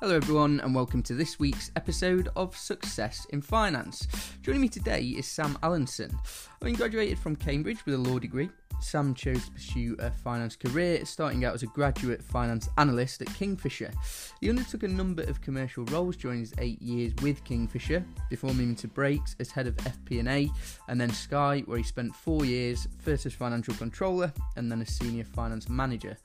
Hello, everyone, and welcome to this week's episode of Success in Finance. Joining me today is Sam Allinson. Having graduated from Cambridge with a law degree, Sam chose to pursue a finance career, starting out as a graduate finance analyst at Kingfisher. He undertook a number of commercial roles during his eight years with Kingfisher, before moving to Brakes as head of FP&A, and then Sky, where he spent four years, first as financial controller and then as senior finance manager.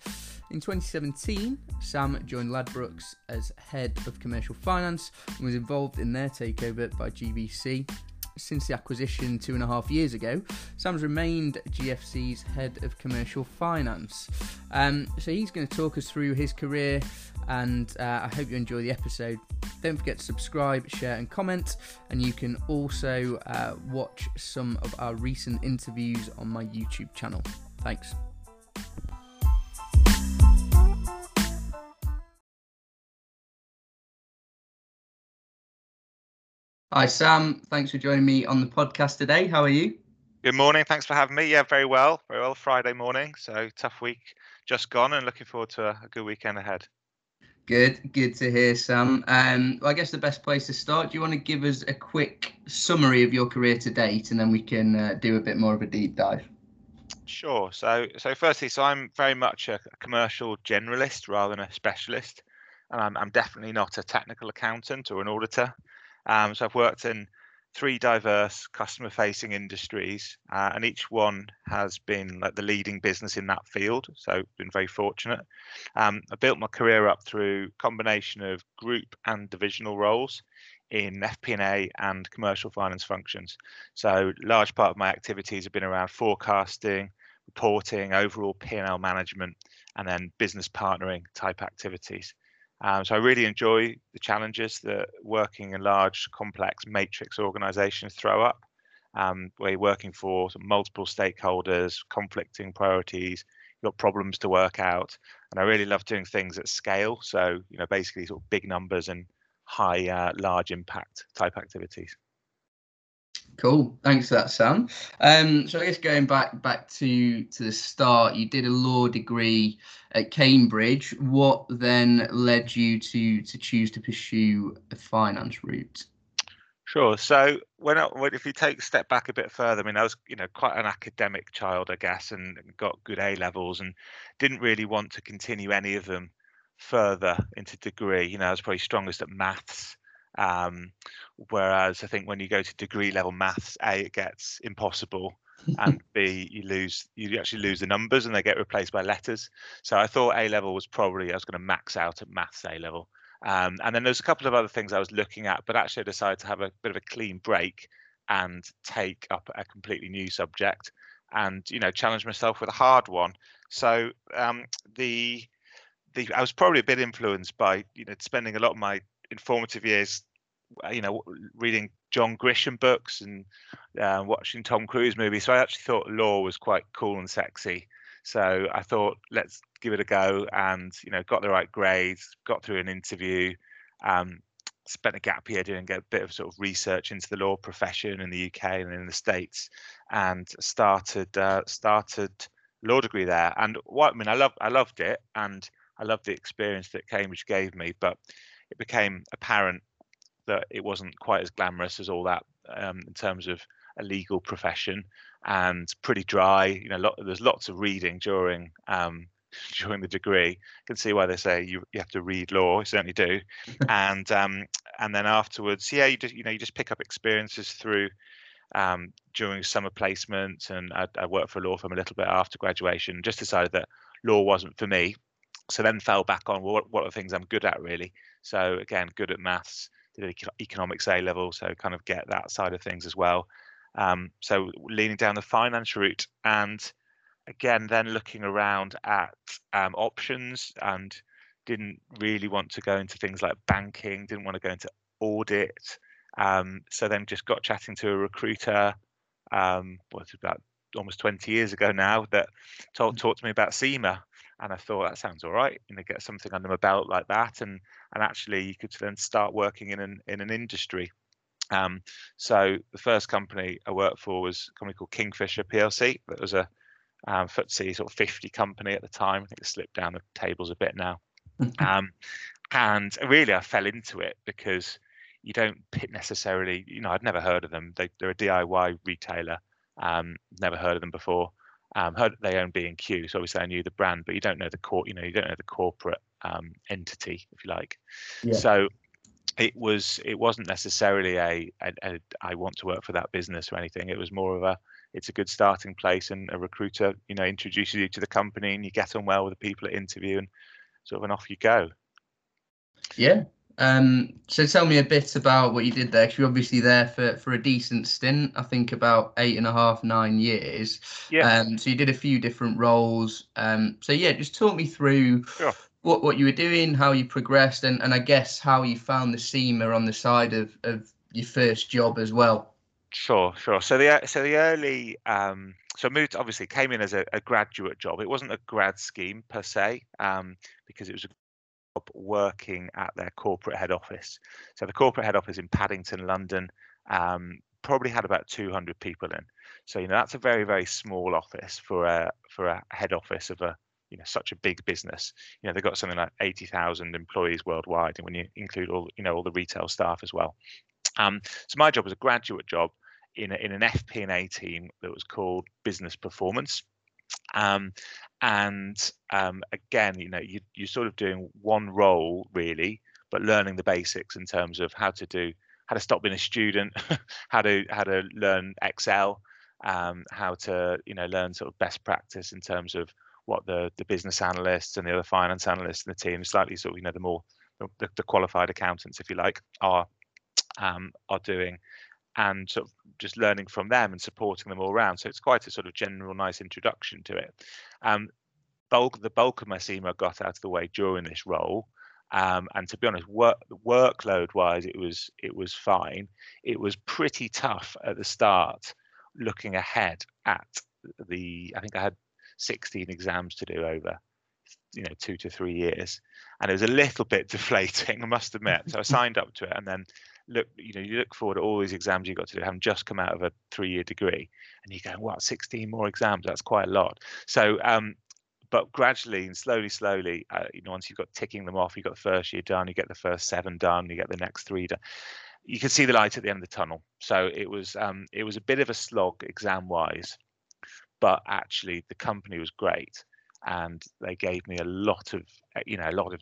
In 2017, Sam joined Ladbrokes as head of commercial finance and was involved in their takeover by GVC. Since the acquisition two and a half years ago, Sam's remained GVC's head of commercial finance. Um, so he's going to talk us through his career, and uh, I hope you enjoy the episode. Don't forget to subscribe, share, and comment. And you can also uh, watch some of our recent interviews on my YouTube channel. Thanks. Hi, Sam. Thanks for joining me on the podcast today. How are you? Good morning. Thanks for having me. Yeah, very well. Very well. Friday morning. So tough week just gone and looking forward to a, good weekend ahead. Good. Good to hear, Sam. Um, well, I guess the best place to start, do you want to give us a quick summary of your career to date and then we can uh, do a bit more of a deep dive? Sure. So, so firstly, so I'm very much a commercial generalist rather than a specialist, and I'm, I'm definitely not a technical accountant or an auditor. Um, so I've worked in three diverse customer facing industries uh, and each one has been like the leading business in that field so been very fortunate. Um, i built my career up through combination of group and divisional roles in fp&a and commercial finance functions. So large part of my activities have been around forecasting reporting overall p&l management and then business partnering type activities um, so I really enjoy the challenges that working in large, complex matrix organizations throw up, um, where you're working for multiple stakeholders, conflicting priorities, you've got problems to work out. And I really love doing things at scale. So, you know, basically sort of big numbers and high, uh, large impact type activities. Cool. Thanks for that, Sam. Um, so I guess going back back to to the start, you did a law degree at Cambridge. What then led you to to choose to pursue a finance route? Sure. So when, I, when if you take a step back a bit further, I mean, I was you know quite an academic child, I guess, and got good A levels, and didn't really want to continue any of them further into degree. You know, I was probably strongest at maths um, whereas I think when you go to degree level maths, A, it gets impossible, and B, you lose you actually lose the numbers and they get replaced by letters. So I thought A level was probably I was going to max out at maths A level. Um, and then there's a couple of other things I was looking at, but actually I decided to have a bit of a clean break and take up a completely new subject and you know challenge myself with a hard one. So um, the the I was probably a bit influenced by you know spending a lot of my informative years uh, you know reading john grisham books and uh, watching tom cruise movies. So i actually thought law was quite cool and sexy. So i thought let's give it a go and you know got the right grades got through an interview um, spent a gap year doing a bit of sort of research into the law profession in the uk and in the states and started uh, started law degree there. And what i mean i love i loved it and i loved the experience that cambridge gave me but it became apparent that it wasn't quite as glamorous as all that um, in terms of a legal profession and pretty dry. You know, lot, there's lots of reading during um, during the degree. You can see why they say you, you have to read law. You certainly do. and um, and then afterwards, yeah, you just you know you just pick up experiences through um, during summer placements. and I, I worked for a law firm a little bit after graduation. Just decided that law wasn't for me. So then fell back on well, what, what are the things I'm good at really. So again, good at maths, did economics A level, so kind of get that side of things as well. Um, so leaning down the finance route, and again, then looking around at um, options, and didn't really want to go into things like banking, didn't want to go into audit. Um, so then just got chatting to a recruiter. Um, what about almost 20 years ago now that told, mm. talked to me about CIMA and I thought that sounds all right. You know, get something under my belt like that, and and actually you could then start working in an in an industry. Um, so the first company I worked for was a company called Kingfisher PLC. That was a um, FTSE sort of 50 company at the time. I think it slipped down the tables a bit now. um, and really, I fell into it because you don't necessarily, you know, I'd never heard of them. They, are a DIY retailer. Um, never heard of them before. Um, heard they own B and Q, so obviously I knew the brand, but you don't know the core, you know, you don't know the corporate um, entity, if you like. Yeah. So it was, it wasn't necessarily a, a, a I want to work for that business or anything. It was more of a, it's a good starting place, and a recruiter, you know, introduces you to the company, and you get on well with the people at interview, and sort of, and off you go. Yeah, um, so tell me a bit about what you did there. Cause you're obviously there for, for a decent stint. I think about eight and a half, nine years. Yeah. Um, so you did a few different roles. Um, so yeah, just talk me through sure. what, what you were doing, how you progressed, and, and I guess how you found the CIMA on the side of, of your first job as well. Sure, sure. So the so the early um, so I moved obviously came in as a, a, graduate job. It wasn't a grad scheme per se um, because it was a working at their corporate head office. So the corporate head office in Paddington, London, um, probably had about 200 people in. So you know that's a very very small office for a for a head office of a you know such a big business. You know they've got something like 80,000 employees worldwide, and when you include all you know all the retail staff as well. Um, so my job was a graduate job in a, in an FP&A team that was called Business Performance. Um, and um, again, you know, you, you're sort of doing one role really, but learning the basics in terms of how to do, how to stop being a student, how to how to learn Excel, um, how to you know learn sort of best practice in terms of what the the business analysts and the other finance analysts in the team, slightly sort of you know the more the, the qualified accountants, if you like, are um, are doing, and sort of just learning from them and supporting them all around. So it's quite a sort of general, nice introduction to it. Um, bulk the bulk of my CIMA got out of the way during this role. Um, and to be honest, work workload wise, it was it was fine. It was pretty tough at the start, looking ahead at the. I think I had 16 exams to do over, you know, two to three years, and it was a little bit deflating, I must admit. So I signed up to it, and then look, you know, you look forward to all these exams you've got to do, having just come out of a three-year degree, and you go, "What, 16 more exams? That's quite a lot." So, um, but gradually and slowly, slowly, uh, you know, once you've got ticking them off, you've got the first year done, you get the first seven done, you get the next three done. You can see the light at the end of the tunnel. So it was, um, it was a bit of a slog exam-wise, but actually the company was great, and they gave me a lot of, you know, a lot of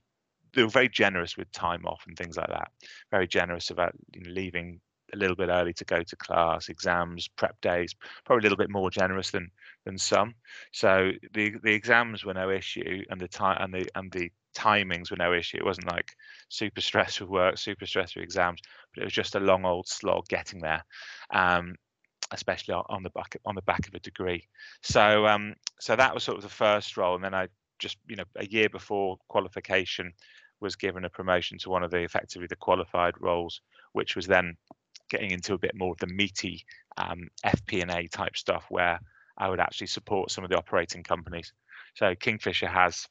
they were very generous with time off and things like that. Very generous about you know, leaving a little bit early to go to class, exams, prep days. Probably a little bit more generous than than some. So the the exams were no issue, and the time and the and the timings were no issue. It wasn't like super stressful work, super stressful exams, but it was just a long old slog getting there. Um, especially on the back on the back of a degree. So um, so that was sort of the first role, and then I just you know a year before qualification was given a promotion to one of the effectively the qualified roles, which was then getting into a bit more of the meaty um, FP&A type stuff where I would actually support some of the operating companies. So Kingfisher has,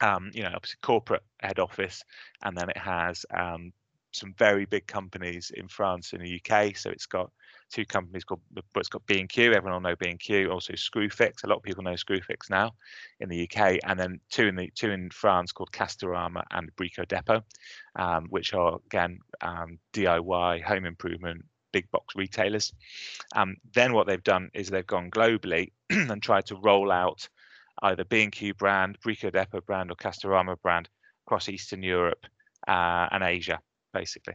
um, you know, obviously corporate head office, and then it has um, some very big companies in France and the UK. So it's got two companies called, it's got B&Q. Everyone will know B&Q. Also Screwfix. A lot of people know Screwfix now in the UK, and then two in the two in France called Castorama and Brico Dépôt, um, which are again um, DIY home improvement big box retailers. Um, then what they've done is they've gone globally and tried to roll out either B&Q brand, Brico Dépôt brand, or Castorama brand across Eastern Europe uh, and Asia, basically.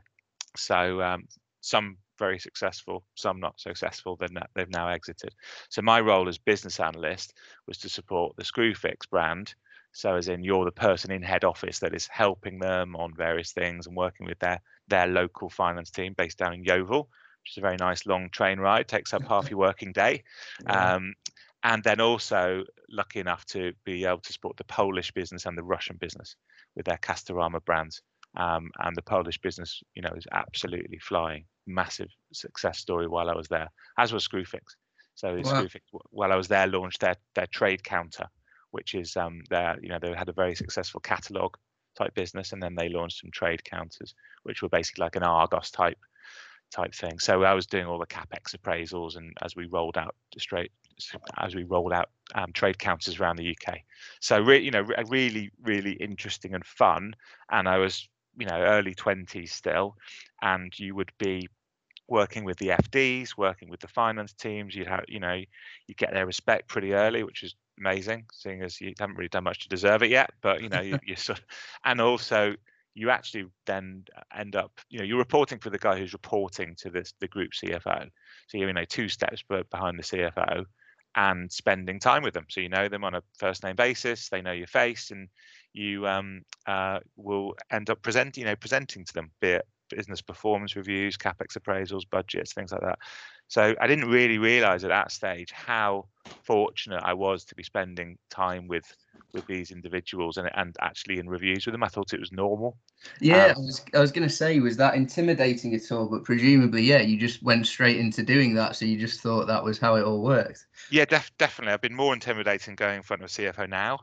So um, some very successful, some not successful, then they've now exited. So my role as business analyst was to support the Screwfix brand. So as in you're the person in head office that is helping them on various things and working with their their local finance team based down in Yeovil, which is a very nice long train ride, takes up half your working day. Yeah. Um, and then also lucky enough to be able to support the Polish business and the Russian business with their Castorama brands. Um, and the Polish business, you know, is absolutely flying. Massive success story while I was there, as was Screwfix. So wow. Screwfix, while I was there, launched their their trade counter, which is um, their, you know, they had a very successful catalog type business, and then they launched some trade counters, which were basically like an Argos type type thing. So I was doing all the capex appraisals, and as we rolled out straight, as we rolled out um, trade counters around the UK. So re- you know, re- really, really interesting and fun. And I was you know early 20s still, and you would be working with the FDs, working with the finance teams. You'd have you know you get their respect pretty early, which is amazing, seeing as you haven't really done much to deserve it yet. But you know you, you sort of, and also you actually then end up, you know, you're reporting for the guy who's reporting to this the group CFO. So you're, you know, two steps behind the CFO and spending time with them. So you know them on a first name basis, they know your face, and you um, uh, will end up presenting, you know, presenting to them, be it business performance reviews, capex appraisals, budgets, things like that. So I didn't really realize at that stage how fortunate I was to be spending time with with these individuals and and actually in reviews with them. I thought it was normal. Yeah, um, I was I was going to say, was that intimidating at all? But presumably, yeah, you just went straight into doing that, so you just thought that was how it all worked. Yeah, def- definitely. I've been more intimidating going in front of a CFO now,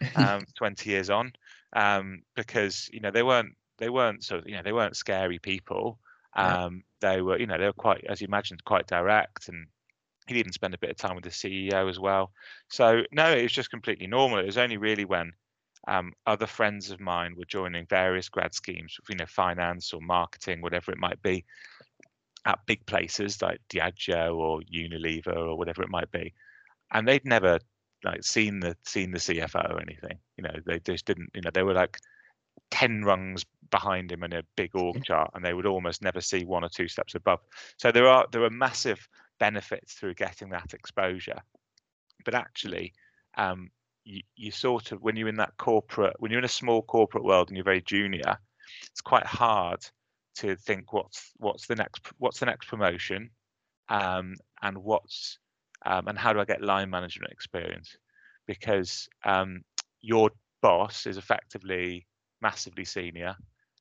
um, 20 years on, um, because you know they weren't they weren't sort of you know they weren't scary people. Um, yeah. They were you know they were quite as you imagined quite direct and he'd even spend a bit of time with the CEO as well. So no, it was just completely normal. It was only really when um, other friends of mine were joining various grad schemes, you know, finance or marketing, whatever it might be, at big places like Diageo or Unilever or whatever it might be, and they'd never like seen the seen the CFO or anything. You know, they just didn't. You know, they were like ten rungs behind him in a big org chart, and they would almost never see one or two steps above. So there are there are massive benefits through getting that exposure, but actually, um, you, you sort of when you're in that corporate when you're in a small corporate world and you're very junior, it's quite hard to think what's what's the next what's the next promotion, um, and what's um, and how do I get line management experience? Because um, your boss is effectively massively senior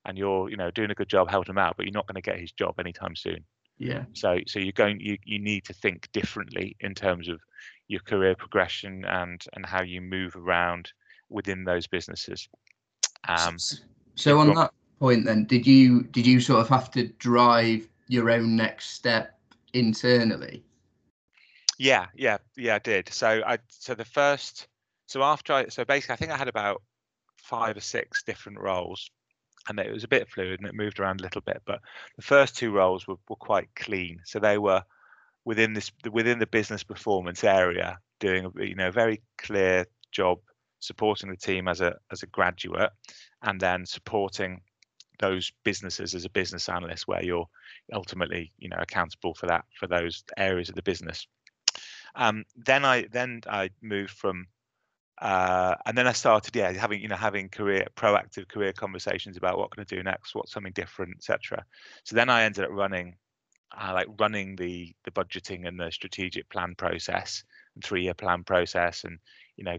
and you're you know doing a good job helping him out but you're not going to get his job anytime soon. Yeah. So so you're going you, you need to think differently in terms of your career progression and and how you move around within those businesses. Um so on that point then did you did you sort of have to drive your own next step internally? Yeah yeah yeah i did. So i so the first so after i so basically i think i had about five or six different roles and it was a bit fluid and it moved around a little bit but the first two roles were, were quite clean. So they were within this within the business performance area doing you know very clear job supporting the team as a as a graduate and then supporting those businesses as a business analyst where you're ultimately you know accountable for that for those areas of the business. Um, then i then i moved from uh, and then I started, yeah, having you know having career proactive career conversations about what can I do next, what's something different, etc. So then I ended up running, uh, like running the the budgeting and the strategic plan process and three year plan process, and you know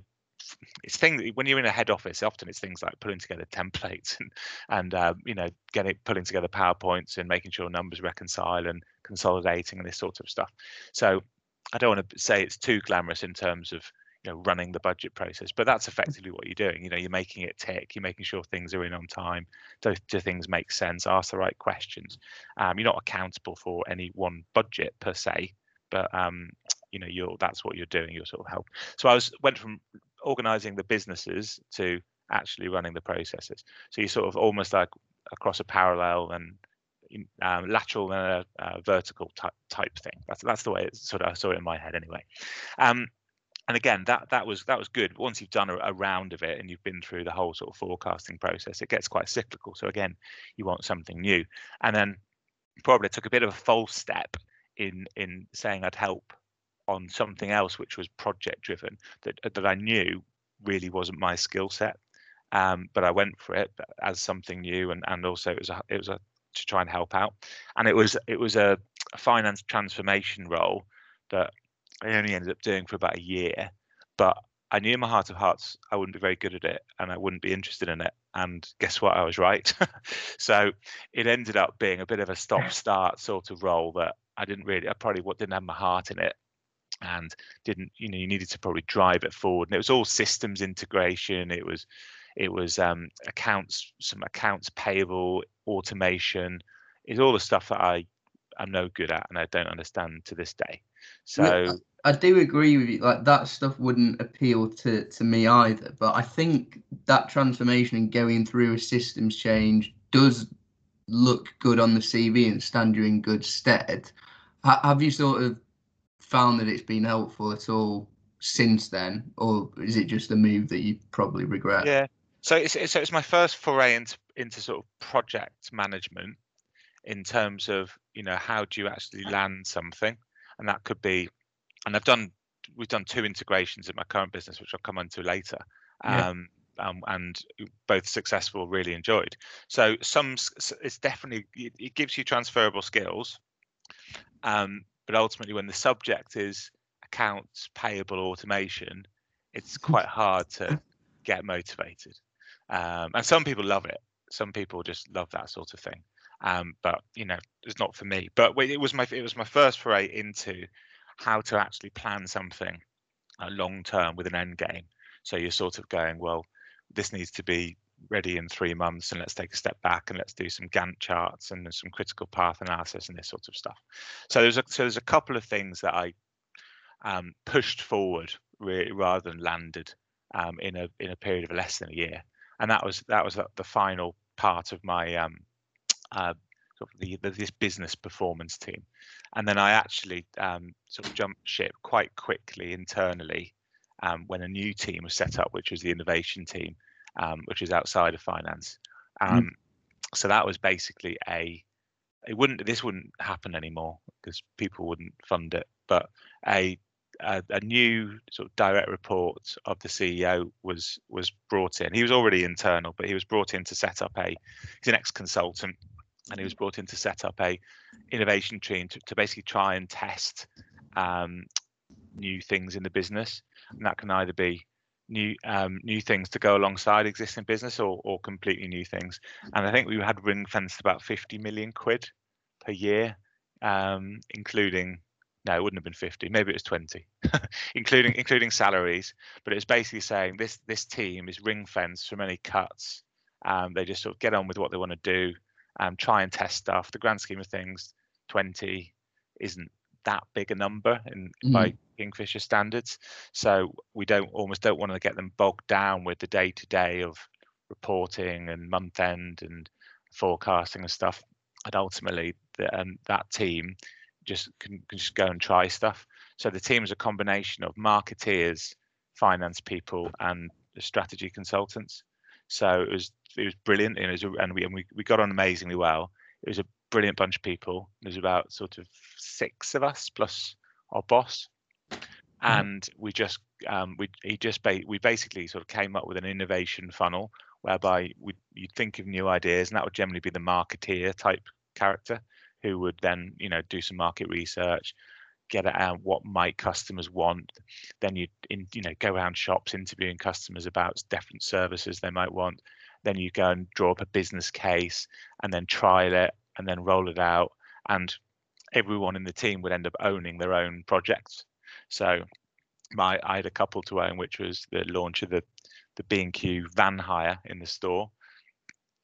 it's things when you're in a head office often it's things like putting together templates and and uh, you know getting putting together powerpoints and making sure numbers reconcile and consolidating and this sort of stuff so i don't want to say it's too glamorous in terms of you know running the budget process but that's effectively what you're doing you know you're making it tick you're making sure things are in on time do, do things make sense ask the right questions um, you're not accountable for any one budget per se but um, you know you're that's what you're doing you're sort of help so i was went from organizing the businesses to actually running the processes so you're sort of almost like across a parallel and um, lateral and a, a vertical type, type thing. That's that's the way it's sort of I saw it in my head anyway. Um, and again that that was that was good. Once you've done a, a, round of it and you've been through the whole sort of forecasting process it gets quite cyclical. So again you want something new. And then probably took a bit of a false step in in saying i'd help on something else which was project driven that that i knew really wasn't my skill set. Um, but i went for it as something new and and also it was a, it was a to try and help out. And it was it was a finance transformation role that I only ended up doing for about a year, but I knew in my heart of hearts I wouldn't be very good at it and I wouldn't be interested in it. And guess what? I was right. so it ended up being a bit of a stop start sort of role that I didn't really, I probably didn't have my heart in it and didn't, you know, you needed to probably drive it forward. And it was all systems integration. It was, it was um, accounts, some accounts payable automation. It's all the stuff that I I'm no good at and I don't understand to this day. So I do agree with you. Like that stuff wouldn't appeal to to me either. But I think that transformation and going through a systems change does look good on the CV and stand you in good stead. H- have you sort of found that it's been helpful at all since then, or is it just a move that you probably regret? Yeah. So it's, it's so it's my first foray into into sort of project management in terms of you know how do you actually land something, and that could be, and I've done we've done two integrations in my current business, which I'll come on to later. Yeah. Um, um, and both successful, really enjoyed. So some it's definitely it, gives you transferable skills, um, but ultimately when the subject is accounts payable automation, it's quite hard to get motivated. Um, and some people love it. Some people just love that sort of thing. Um, but you know, it's not for me. But it was my it was my first foray into how to actually plan something uh, long term with an end game. So you're sort of going, well, this needs to be ready in three months and let's take a step back and let's do some Gantt charts and some critical path analysis and this sort of stuff. So there's a so there's a couple of things that I um, pushed forward really, rather than landed um, in a in a period of less than a year, and that was that was the final part of my um, uh, sort of the, the, this business performance team, and then I actually um, sort of jumped ship quite quickly internally um, when a new team was set up, which was the innovation team, um, which is outside of finance. Mm. So that was basically a it wouldn't this wouldn't happen anymore because people wouldn't fund it, but a a, a, new sort of direct report of the CEO was was brought in. He was already internal, but he was brought in to set up a. He's an ex-consultant, and he was brought in to set up a innovation team to, to basically try and test um, new things in the business, and that can either be new um, new things to go alongside existing business or or completely new things. And I think we had ring fenced about 50 million quid per year, um, including no, it wouldn't have been 50. Maybe it was 20, including including salaries. But it's basically saying this this team is ring fenced from any cuts. Um, they just sort of get on with what they want to do, um, try and test stuff. The grand scheme of things, 20 isn't that big a number in mm-hmm. by Kingfisher standards. So we don't almost don't want to get them bogged down with the day to day of reporting and month end and forecasting and stuff. And ultimately, the, um, that team just can, can just go and try stuff. So the team is a combination of marketeers, finance people, and strategy consultants. So it was it was brilliant, and, it was and we and we, we got on amazingly well. It was a brilliant bunch of people. There's about sort of six of us plus our boss, mm-hmm. and we just um, we he just ba- we basically sort of came up with an innovation funnel whereby we you'd think of new ideas, and that would generally be the marketeer type character who would then you know do some market research get out what might customers want then you in you know go around shops interviewing customers about different services they might want then you go and draw up a business case and then trial it and then roll it out and everyone in the team would end up owning their own projects. So my i had a couple to own which was the launch of the the b&q van hire in the store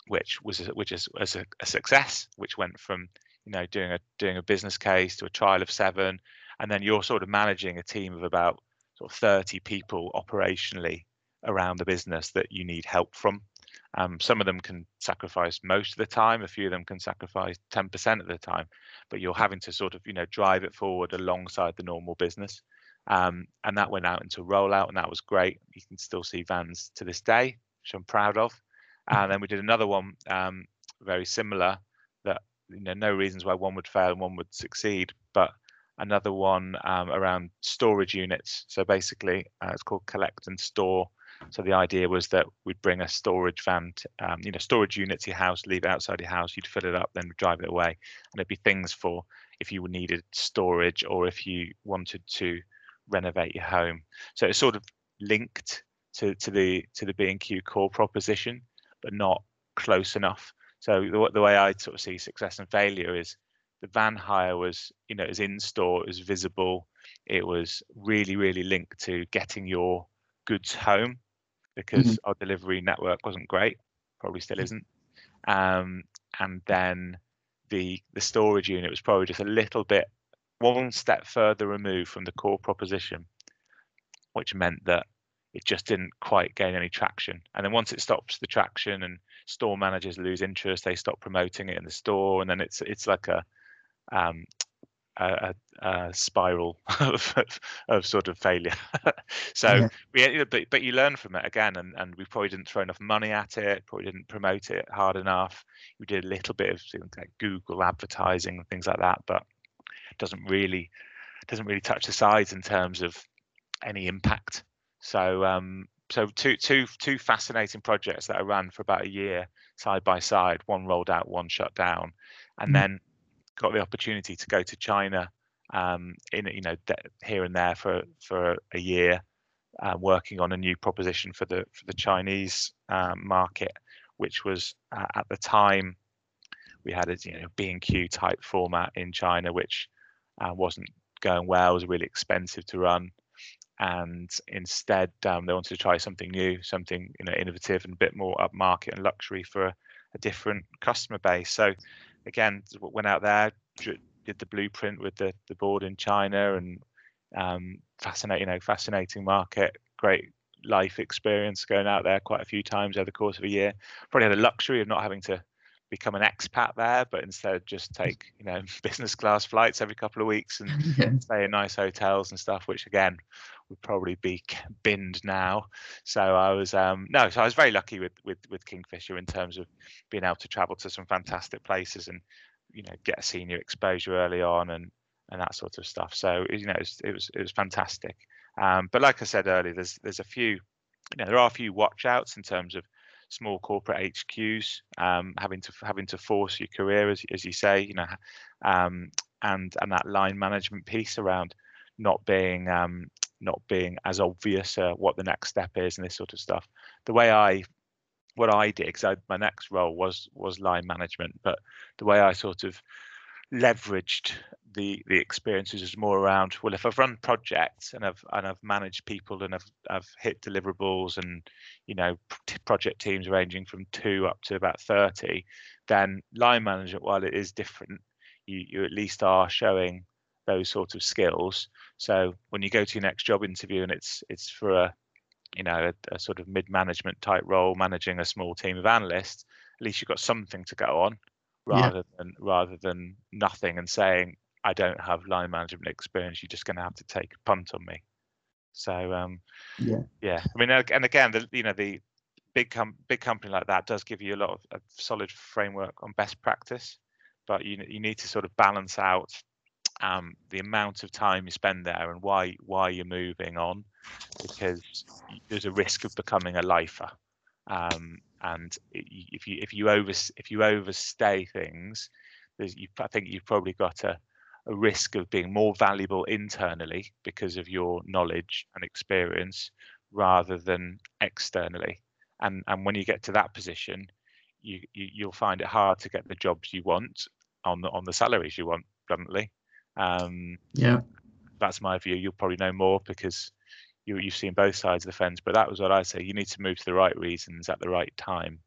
which was a, which is a, a success which went from you know doing a doing a business case to a trial of seven and then you're sort of managing a team of about sort of 30 people operationally around the business that you need help from um, some of them can sacrifice most of the time a few of them can sacrifice 10% of the time but you're having to sort of you know drive it forward alongside the normal business. Um, and that went out into rollout and that was great. You can still see vans to this day which i'm proud of. And then we did another one um, very similar that you know no reasons why one would fail and one would succeed but another one um, around storage units. So basically uh, it's called collect and store so the idea was that we'd bring a storage van to, um, you know storage unit to your house leave it outside your house you'd fill it up then drive it away. And it'd be things for if you needed storage or if you wanted to renovate your home. So it's sort of linked to, to the to the B&Q core proposition but not close enough. So the, the way I sort of see success and failure is the van hire was, you know, was in store, it was visible, it was really, really linked to getting your goods home because mm-hmm. our delivery network wasn't great, probably still isn't. Um, and then the the storage unit was probably just a little bit one step further removed from the core proposition, which meant that it just didn't quite gain any traction. And then once it stops the traction and store managers lose interest, they stop promoting it in the store, and then it's it's like a um, a, a, spiral of, of, sort of failure. so yeah. we, but, but you learn from it again, and, and we probably didn't throw enough money at it, probably didn't promote it hard enough. We did a little bit of like Google advertising and things like that, but it doesn't really doesn't really touch the sides in terms of any impact. So um, so two two two fascinating projects that I ran for about a year side by side. One rolled out, one shut down, and mm. then got the opportunity to go to China um, in you know here and there for for a year, uh, working on a new proposition for the for the Chinese um, market, which was uh, at the time we had a you know B and Q type format in China, which uh, wasn't going well, was really expensive to run, and instead um, they wanted to try something new, something you know innovative and a bit more upmarket and luxury for a, a different customer base. So again, went out there, did the blueprint with the, the board in China and um, fascinating, you know, fascinating market, great life experience going out there quite a few times over the course of a year. Probably had the luxury of not having to become an expat there, but instead just take you know business class flights every couple of weeks and yeah. stay in nice hotels and stuff. Which again would probably be binned now. So I was um, no, so I was very lucky with with with Kingfisher in terms of being able to travel to some fantastic places and you know get a senior exposure early on and and that sort of stuff. So you know it was it was, it was fantastic. Um, but like I said earlier, there's there's a few you know there are a few watch outs in terms of small corporate HQs um, having to having to force your career as as you say you know um, and and that line management piece around not being um, not being as obvious uh, what the next step is and this sort of stuff. The way I what I did because my next role was was line management, but the way I sort of leveraged the the experiences is more around well if I've run projects and I've and I've managed people and I've I've hit deliverables and you know project teams ranging from two up to about 30 then line management while it is different you you at least are showing those sort of skills. So when you go to your next job interview and it's it's for a you know a, a sort of mid-management type role, managing a small team of analysts, at least you've got something to go on, rather yeah. than rather than nothing and saying I don't have line management experience. You're just going to have to take a punt on me. So um, yeah, yeah. I mean, and again, the you know the big com- big company like that does give you a lot of a solid framework on best practice, but you you need to sort of balance out um, the amount of time you spend there and why why you're moving on, because there's a risk of becoming a lifer. Um, and if you if you over if you overstay things, there's you, I think you've probably got a, a risk of being more valuable internally because of your knowledge and experience rather than externally. And and when you get to that position, you, you you'll find it hard to get the jobs you want on the on the salaries you want bluntly um, yeah, that's my view. You'll probably know more because you, you've seen both sides of the fence. But that was what I say. You need to move to the right reasons at the right time.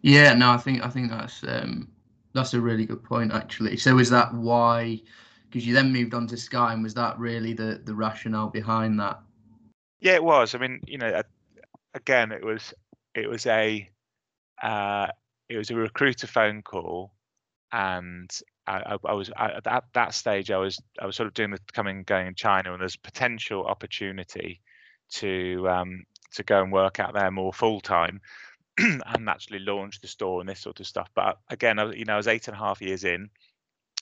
Yeah, no, I think I think that's um, that's a really good point actually. So is that why? Because you then moved on to Sky, and was that really the the rationale behind that? Yeah, it was. I mean, you know, again, it was it was a uh, it was a recruiter phone call, and I, I, was I, at that stage. I was I was sort of doing the coming going in China, and there's potential opportunity to um, to go and work out there more full time, and actually launch the store and this sort of stuff. But again, I, you know, I was eight and a half years in.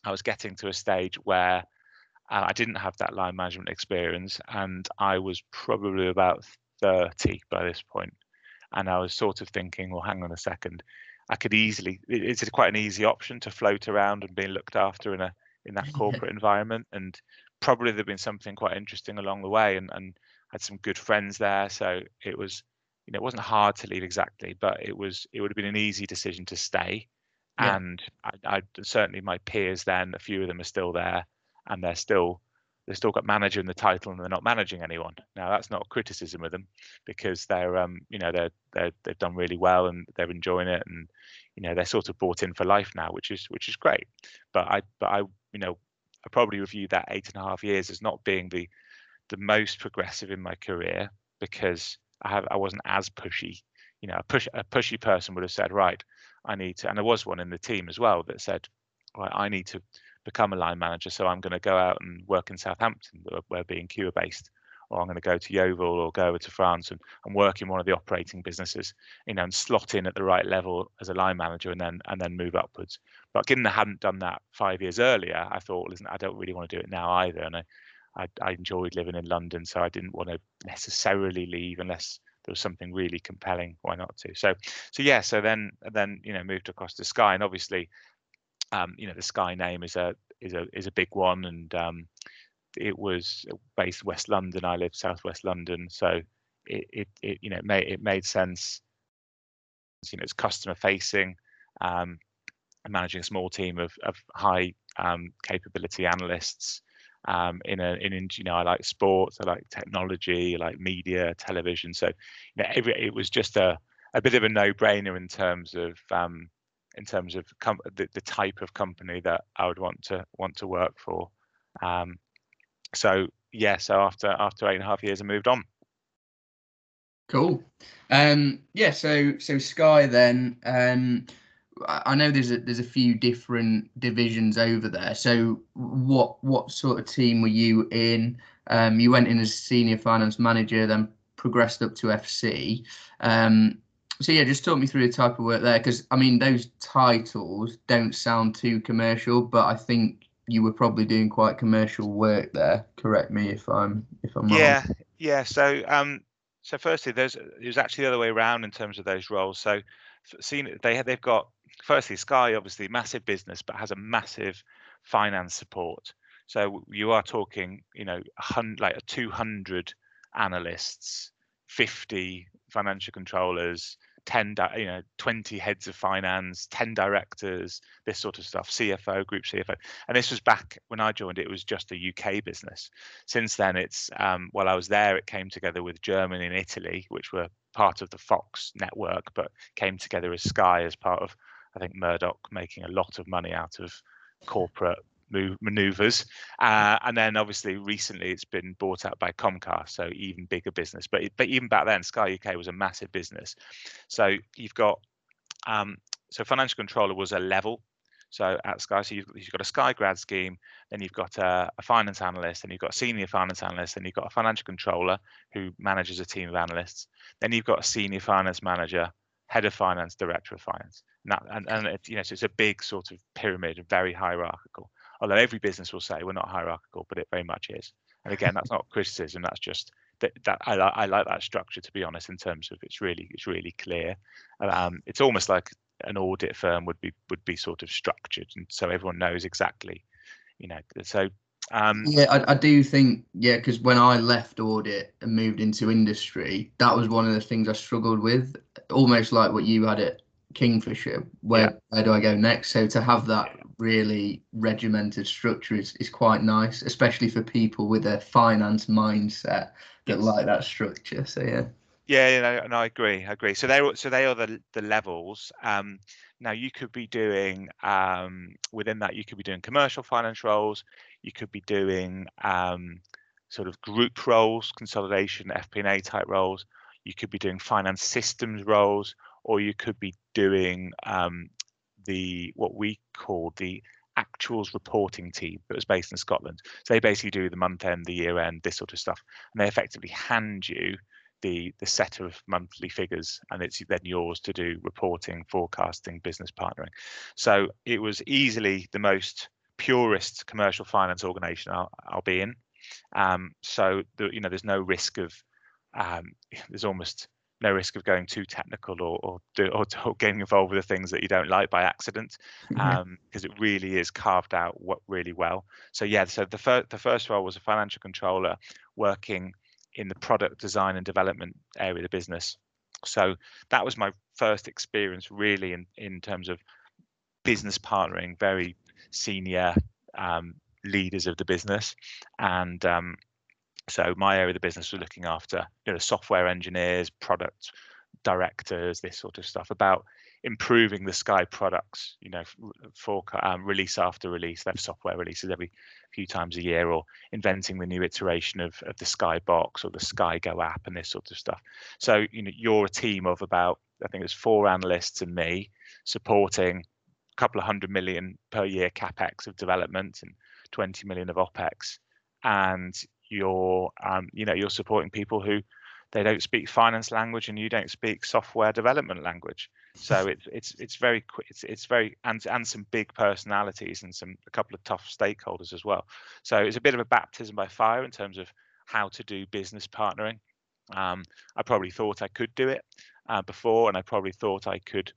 I was getting to a stage where uh, I didn't have that line management experience, and I was probably about thirty by this point. and I was sort of thinking, well, hang on a second I could easily it's quite an easy option to float around and being looked after in a in that corporate environment and probably there'd been something quite interesting along the way and and had some good friends there so it was you know it wasn't hard to leave exactly but it was it would have been an easy decision to stay yeah. and I, I certainly my peers then a few of them are still there and they're still they've still got manager in the title and they're not managing anyone. Now that's not a criticism of them because they're um you know they're they they've done really well and they're enjoying it and you know they're sort of bought in for life now, which is which is great. But I but I you know I probably reviewed that eight and a half years as not being the the most progressive in my career because I have I wasn't as pushy. You know, a push a pushy person would have said, right, I need to, and there was one in the team as well that said, right, I need to become a line manager, so I'm going to go out and work in Southampton, where, where B&Q are based, or I'm going to go to Yeovil or go over to France and, and work in one of the operating businesses, you know, and slot in at the right level as a line manager and then and then move upwards. But given I hadn't done that five years earlier, I thought, listen, I don't really want to do it now either. And I, I, I enjoyed living in London, so I didn't want to necessarily leave unless there was something really compelling. Why not to? So, so yeah. So then, then you know, moved across to Sky, and obviously, um, you know, the Sky name is a is a is a big one, and um, it was based West London. I live Southwest London, so it it, it you know it made it made sense. You know, it's customer facing. Um, managing a small team of of high um, capability analysts um, in a in, in you know I like sports, I like technology, I like media, television. So you know every, it was just a a bit of a no brainer in terms of um, in terms of com- the, the type of company that I would want to want to work for. Um, so yeah, so after after eight and a half years, I moved on. Cool. Um, yeah. So so Sky then. Um, I know there's a there's a few different divisions over there. So what what sort of team were you in? Um, you went in as senior finance manager, then progressed up to FC. Um, so yeah, just talk me through the type of work there, because I mean those titles don't sound too commercial, but I think you were probably doing quite commercial work there. Correct me if I'm if I'm yeah, wrong. Yeah, So um, so firstly, there's it was actually the other way around in terms of those roles. So seen they they've got firstly Sky obviously massive business, but has a massive finance support. So you are talking, you know, like a 200 analysts, 50 financial controllers, 10 you know 20 heads of finance 10 directors this sort of stuff cfo group cfo and this was back when i joined it was just a uk business since then it's um, while i was there it came together with germany and italy which were part of the fox network but came together as sky as part of i think murdoch making a lot of money out of corporate maneuvers. Uh, and then obviously recently it's been bought out by Comcast, so even bigger business. But but even back then, Sky UK was a massive business. So you've got um, so financial controller was a level. So at Sky, so you've, you've got a Sky grad scheme, then you've got a, a finance analyst, then you've got a senior finance analyst, then you've got a financial controller who manages a team of analysts. Then you've got a senior finance manager, head of finance, director of finance. And, that, and, and it, you know, so it's a big sort of pyramid, very hierarchical although every business will say we're not hierarchical, but it very much is. And again, that's not criticism. That's just that, that I, I like that structure to be honest. In terms of it's really it's really clear. Um, it's almost like an audit firm would be would be sort of structured, and so everyone knows exactly, you know. So um, yeah, I, I, do think yeah, because when I left audit and moved into industry, that was one of the things I struggled with. Almost like what you had at Kingfisher. Where yeah. where do I go next? So to have that really regimented structure is, is quite nice, especially for people with a finance mindset that yes. like that structure. So yeah. Yeah, yeah, no, I agree. I agree. So they so they are the the levels. Um, now you could be doing um, within that you could be doing commercial finance roles. You could be doing um, sort of group roles, consolidation, FP&A type roles. You could be doing finance systems roles, or you could be doing um, the what we call the actuals reporting team that was based in Scotland. So they basically do the month end, the year end, this sort of stuff, and they effectively hand you the the set of monthly figures, and it's then yours to do reporting, forecasting, business partnering. So it was easily the most purest commercial finance organization I'll, I'll be in. Um, so the, you know, there's no risk of um, there's almost no risk of going too technical or or, do, or, or getting involved with the things that you don't like by accident, because um, it really is carved out what really well. So yeah, so the first the first role was a financial controller working in the product design and development area of the business. So that was my first experience really in in terms of business partnering, very senior um, leaders of the business, and um, so my area of the business was looking after you know software engineers, product directors, this sort of stuff about improving the Sky products. You know, for um, release after release, they have software releases every few times a year, or inventing the new iteration of, of the Sky Box or the Sky Go app and this sort of stuff. So you know, you're a team of about I think it's four analysts and me supporting a couple of hundred million per year capex of development and 20 million of opex, and you're um, you know you're supporting people who they don't speak finance language and you don't speak software development language. So it's it's it's very it's it's very and and some big personalities and some a couple of tough stakeholders as well. So it's a bit of a baptism by fire in terms of how to do business partnering. Um, i probably thought i could do it uh, before and i probably thought i could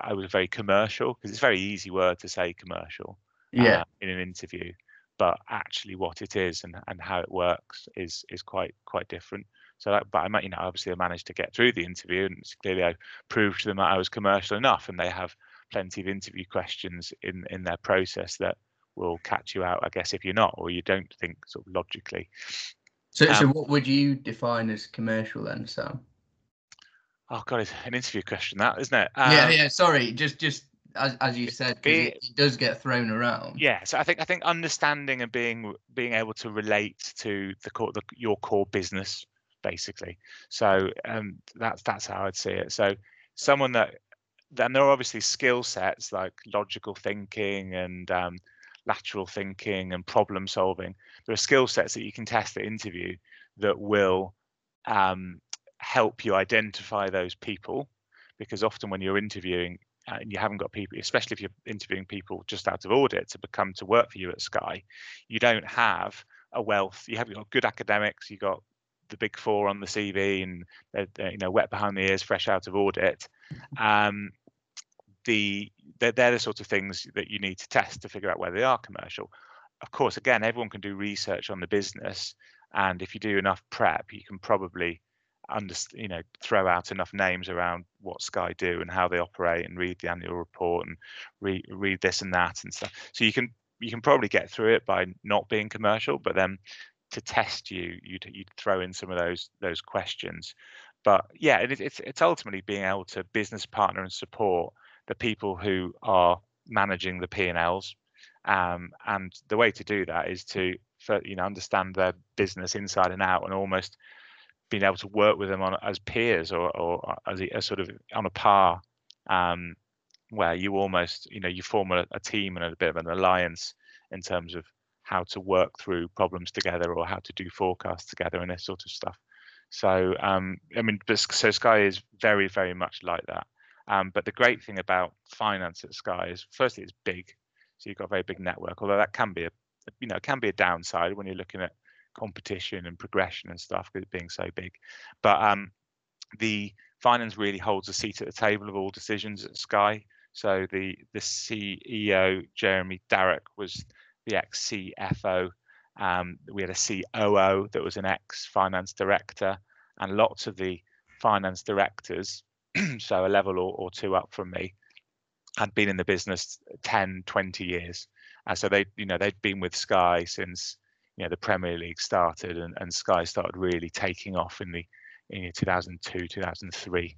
i was very commercial because it's a very easy word to say commercial yeah. uh, in an interview but actually what it is and, and how it works is is quite quite different so, that, but I might, you know, obviously I managed to get through the interview, and clearly I proved to them that I was commercial enough, and they have plenty of interview questions in in their process that will catch you out, I guess, if you're not or you don't think sort of logically. So, um, so what would you define as commercial then, Sam? Oh God, it's an interview question, that isn't it? Um, yeah, yeah. Sorry, just just as, as you said, it, it, does get thrown around. Yeah, so I think I think understanding and being being able to relate to the core the, your core business basically. So um, that's that's how I'd see it. So someone that then there are obviously skill sets like logical thinking and um, lateral thinking and problem solving. There are skill sets that you can test at interview that will um, help you identify those people because often when you're interviewing uh, and you haven't got people, especially if you're interviewing people just out of audit to become to work for you at Sky, you don't have a wealth. You haven't got good academics, you've got the big four on the CV and they're, they're, you know wet behind the ears, fresh out of audit. Um, the they're, they're the sort of things that you need to test to figure out whether they are commercial. Of course, again, everyone can do research on the business, and if you do enough prep, you can probably under, you know throw out enough names around what Sky do and how they operate, and read the annual report and read read this and that and stuff. So you can you can probably get through it by not being commercial, but then to test you, you'd you'd throw in some of those those questions. But yeah, it, it's it's ultimately being able to business partner and support the people who are managing the P and Ls. Um, and the way to do that is to you know understand their business inside and out, and almost being able to work with them on as peers or or as a, sort of on a par. Um, where you almost you know you form a, a team and a bit of an alliance in terms of how to work through problems together or how to do forecasts together and this sort of stuff. So um, I mean, so Sky is very, very much like that. Um, but the great thing about finance at Sky is, firstly, it's big, so you've got a very big network. Although that can be a, you know, can be a downside when you're looking at competition and progression and stuff, because being so big. But um, the finance really holds a seat at the table of all decisions at Sky. So the the CEO Jeremy Darroch was the ex CFO. Um, we had a COO that was an ex finance director, and lots of the finance directors, so a level or, or, two up from me, had been in the business 10, 20 years. And so they, you know, they'd been with Sky since you know the Premier League started, and, and Sky started really taking off in the in 2002, 2003.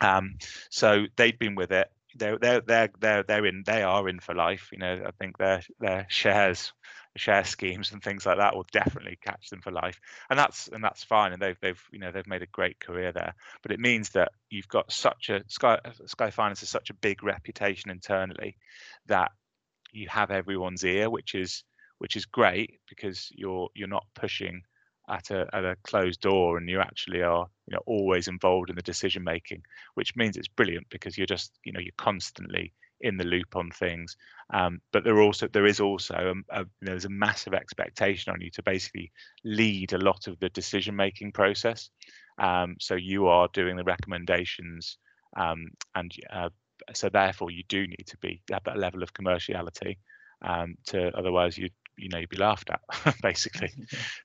Um, so they'd been with it they're they're they're they're they're in they are in for life. You know, I think their their shares share schemes and things like that will definitely catch them for life, and that's and that's fine. And they've they've you know they've made a great career there. But it means that you've got such a Sky Sky Finance has such a big reputation internally that you have everyone's ear, which is which is great because you're you're not pushing at a at a closed door and you actually are you know always involved in the decision making which means it's brilliant because you're just you know you're constantly in the loop on things. Um, but there also there is also a, a, you know, there's a massive expectation on you to basically lead a lot of the decision making process. Um, so you are doing the recommendations um, and uh, so therefore you do need to be have that level of commerciality um, to otherwise you you know you'd be laughed at basically.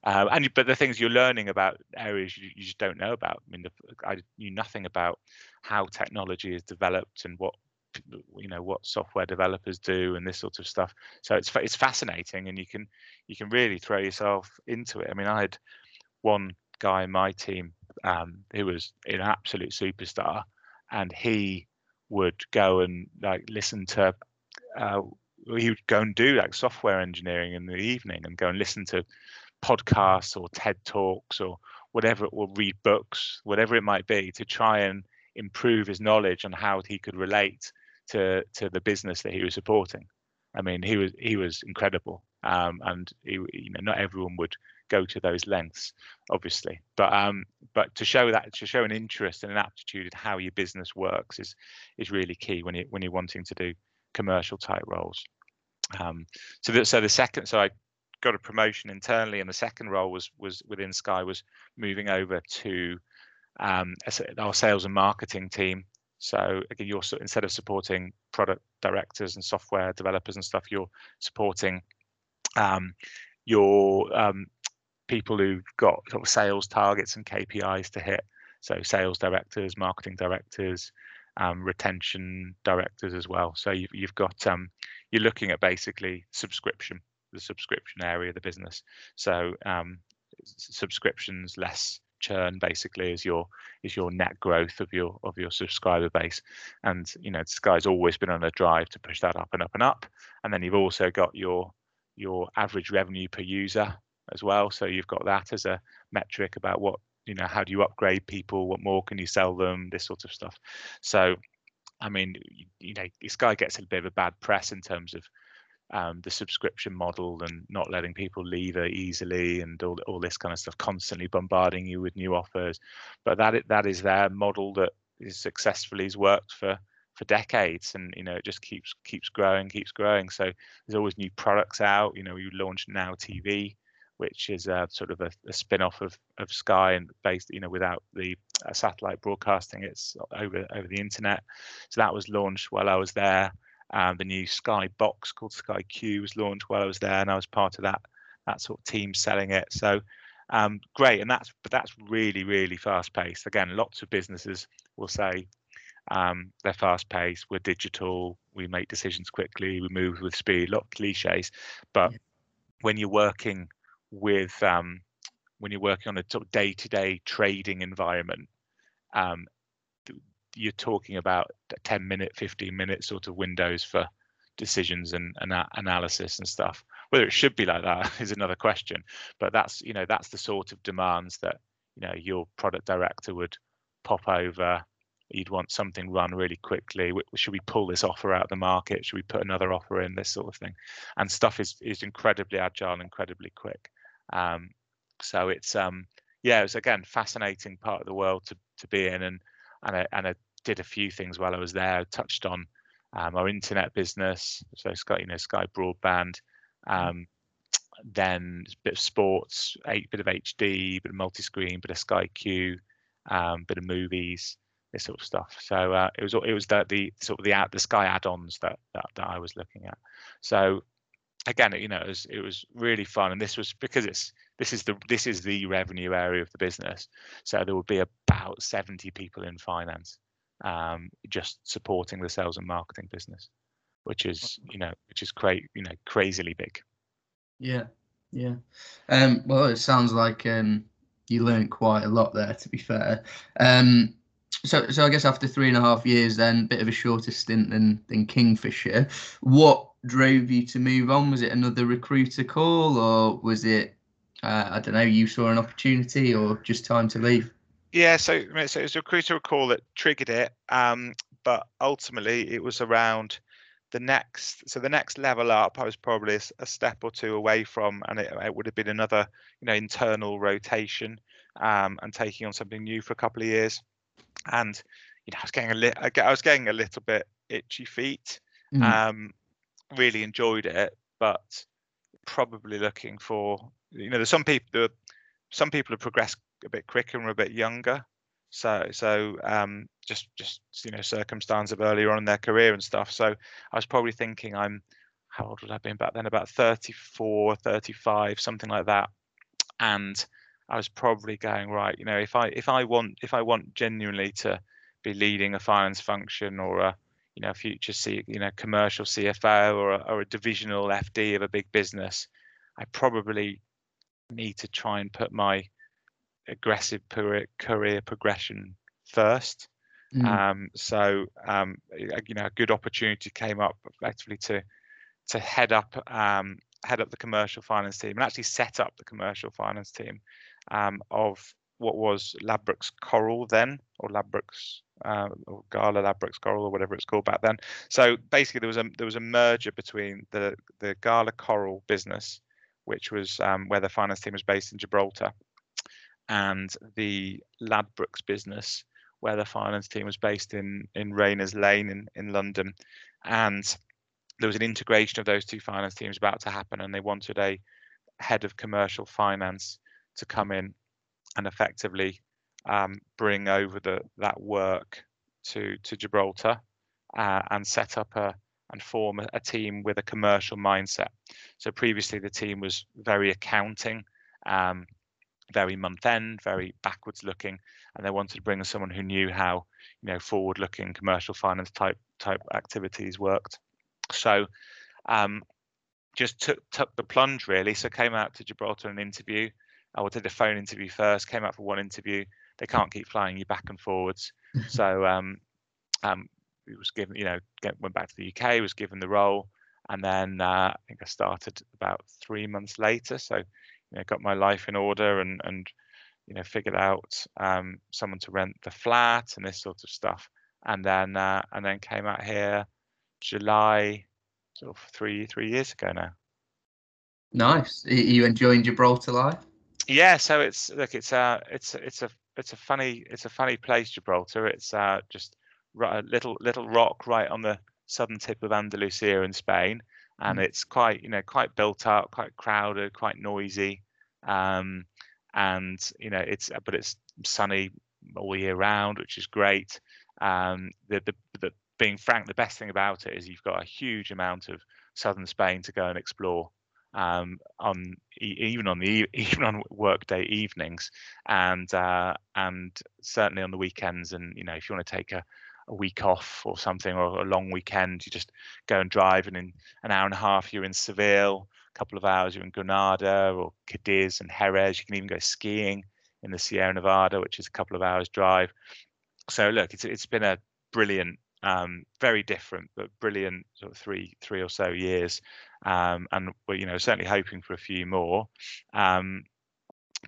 Um, and but the things you're learning about areas you, you just don't know about. I mean the, i knew nothing about how technology is developed and what you know what software developers do and this sort of stuff. So it's it's fascinating and you can you can really throw yourself into it. I mean i had one guy in my team um, who was an absolute superstar, and he would go and like listen to. Uh, he would go and do like software engineering in the evening and go and listen to podcasts or TED talks or whatever, or read books, whatever it might be, to try and improve his knowledge on how he could relate to to the business that he was supporting. I mean, he was he was incredible, um, and he, you know, not everyone would go to those lengths, obviously. But um, but to show that to show an interest and an aptitude in how your business works is is really key when you when you're wanting to do commercial type roles. Um, so that so the second so I got a promotion internally, and the second role was was within Sky was moving over to um, our sales and marketing team. So again, you're instead of supporting product directors and software developers and stuff, you're supporting um, your um, people who've got sort of sales targets and KPIs to hit. So sales directors, marketing directors, um, retention directors as well. So you've, you've got um, you're looking at basically subscription, the subscription area of the business. So um, subscriptions less churn basically is your is your net growth of your of your subscriber base and you know sky's always been on a drive to push that up and up and up and then you've also got your your average revenue per user as well. So you've got that as a metric about what you know how do you upgrade people? What more can you sell them? This sort of stuff. So i mean you know this guy gets a bit of a bad press in terms of um, the subscription model and not letting people leave it easily and all, all this kind of stuff constantly bombarding you with new offers. But that that is their model that is successfully has worked for for decades and you know it just keeps keeps growing keeps growing. So there's always new products out. You know you launched now tv which is a, sort of a, a spin-off of, of Sky and based, you know, without the uh, satellite broadcasting, it's over over the internet. So that was launched while I was there. Um, the new Sky box called Sky Q was launched while I was there, and I was part of that that sort of team selling it. So um, great, and that's but that's really really fast paced. Again, lots of businesses will say um, they're fast paced, we're digital, we make decisions quickly, we move with speed. A lot of cliches, but yeah. when you're working with um, when you're working on a day-to-day trading environment um, you're talking about 10 minute 15 minute sort of windows for decisions and, and analysis and stuff. Whether it should be like that is another question but that's you know that's the sort of demands that you know your product director would pop over. You'd want something run really quickly. Should we pull this offer out of the market? Should we put another offer in? This sort of thing. And stuff is is incredibly agile incredibly quick um, so it's um, yeah, it was again fascinating part of the world to to be in, and and I, and I did a few things while I was there. I touched on um, our internet business, so Sky, you know, Sky Broadband. Mm. Um, then a bit of sports, a bit of HD, bit of multi-screen, bit of Sky Q, um, bit of movies, this sort of stuff. So uh, it was it was the, the sort of the the Sky add-ons that, that that I was looking at. So again, you know, it was, it was really fun, and this was because it's this is the this is the revenue area of the business. So there would be about seventy people in finance, um, just supporting the sales and marketing business, which is you know which is cra- you know crazily big. Yeah, yeah. Um, well, it sounds like um, you learned quite a lot there. To be fair. Um, so, so I guess after three and a half years, then bit of a shorter stint than than Kingfisher. What drove you to move on? Was it another recruiter call, or was it uh, I don't know, you saw an opportunity, or just time to leave? Yeah, so, so it was a recruiter call that triggered it, um, but ultimately it was around the next. So the next level up, I was probably a, a step or two away from, and it, it, would have been another, you know, internal rotation um, and taking on something new for a couple of years. And you know, I was getting a little, I was getting a little bit itchy feet. Mm. Um, really enjoyed it, but probably looking for you know there's some people some people have progressed a bit quicker and are a bit younger. So so um, just just you know circumstance of earlier on in their career and stuff. So i was probably thinking i'm how old would i been back then? About 34 35 something like that. And i was probably going right you know if i if i want if i want genuinely to be leading a finance function or a you know future C, you know commercial CFO or a, or a divisional FD of a big business, I probably need to try and put my aggressive career, career progression first. Mm. Um, so um, you know, a good opportunity came up effectively to to head up um, head up the commercial finance team and actually set up the commercial finance team um, of what was Ladbrokes Coral then, or Ladbrokes uh, or Gala Ladbrokes Coral or whatever it's called back then. So basically, there was a there was a merger between the the Gala Coral business, which was um, where the finance team was based in Gibraltar, and the Ladbrokes business, where the finance team was based in in Rayners Lane in in London, and there was an integration of those two finance teams about to happen, and they wanted a head of commercial finance to come in and effectively um, bring over the that work to to Gibraltar uh, and set up a and form a, a, team with a commercial mindset. So previously the team was very accounting, um, very month end, very backwards looking, and they wanted to bring in someone who knew how you know forward looking commercial finance type type activities worked. So um, just took took the plunge really. So came out to Gibraltar and interview. I did a phone interview first. Came out for one interview. They can't keep flying you back and forwards. so um, um, it was given, you know, get, went back to the UK. Was given the role, and then uh, I think I started about three months later. So you know, got my life in order and and you know figured out um, someone to rent the flat and this sort of stuff. And then uh, and then came out here July, sort of three three years ago now. Nice. Are you enjoying Gibraltar life? Yeah. So it's look, it's a it's it's a it's a funny it's a funny place, Gibraltar. It's uh, just a little little rock right on the southern tip of Andalusia in Spain, and mm. it's quite you know quite built up, quite crowded, quite noisy, um, and you know it's but it's sunny all year round, which is great. Um, the, the the being frank, the best thing about it is you've got a huge amount of southern Spain to go and explore. Um, on even on the even on workday evenings, and uh, and certainly on the weekends. And you know, if you want to take a, a week off or something, or a long weekend, you just go and drive, and in an hour and a half you're in Seville. A couple of hours you're in Granada or Cadiz and Jerez. You can even go skiing in the Sierra Nevada, which is a couple of hours drive. So look, it's it's been a brilliant um, very different but brilliant sort of three three or so years um, and we're you know certainly hoping for a few more um,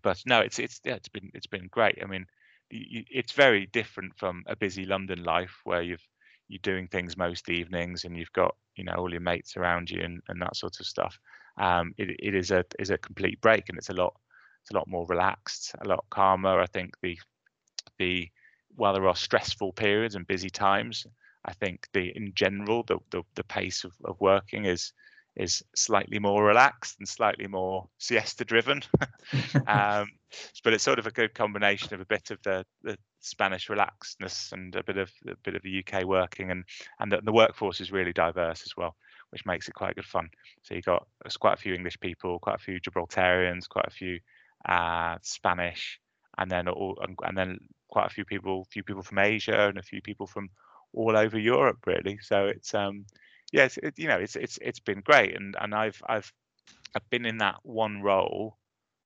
but no it's it's yeah, it's been it's been great. I mean you, it's very different from a busy london life where you've you're doing things most evenings and you've got you know all your mates around you and, and that sort of stuff. Um, it, it is a is a complete break and it's a lot it's a lot more relaxed a lot calmer. I think the the while there are stressful periods and busy times I think the in general the the, the pace of, of working is is slightly more relaxed and slightly more siesta driven. um, but it's sort of a good combination of a bit of the, the Spanish relaxedness and a bit of a bit of the UK working and and the, the workforce is really diverse as well, which makes it quite good fun. So you got there's quite a few English people, quite a few Gibraltarians, quite a few uh, Spanish, and then all and then quite a few people, a few people from Asia and a few people from all over Europe, really. So it's um, yes, yeah, it, you know, it's it's it's been great, and and I've I've I've been in that one role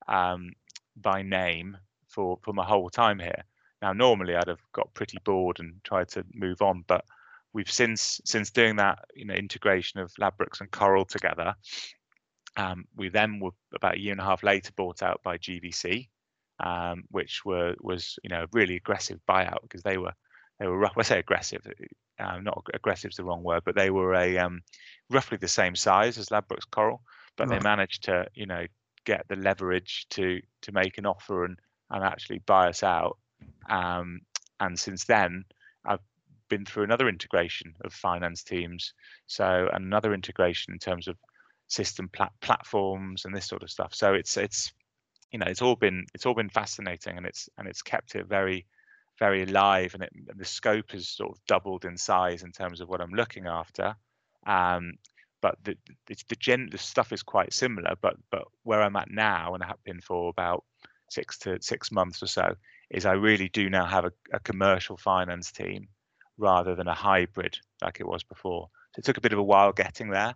um, by name for for my whole time here. Now, normally I'd have got pretty bored and tried to move on, but we've since since doing that, you know, integration of Ladbrokes and Coral together. Um, we then were about a year and a half later bought out by GVC, um, which were was you know a really aggressive buyout because they were they were rough. I say aggressive. Uh, not aggressive is the wrong word, but they were a um, roughly the same size as Ladbrokes Coral, but right. they managed to you know get the leverage to to make an offer and and actually buy us out. Um, and since then, I've been through another integration of finance teams, so another integration in terms of system plat- platforms and this sort of stuff. So it's it's you know it's all been it's all been fascinating and it's and it's kept it very very alive and, it, and the scope has sort of doubled in size in terms of what I'm looking after. Um, but the the, the, gen, the stuff is quite similar. But but where I'm at now, and I have been for about six to six months or so, is I really do now have a, a commercial finance team rather than a hybrid like it was before. It took a bit of a while getting there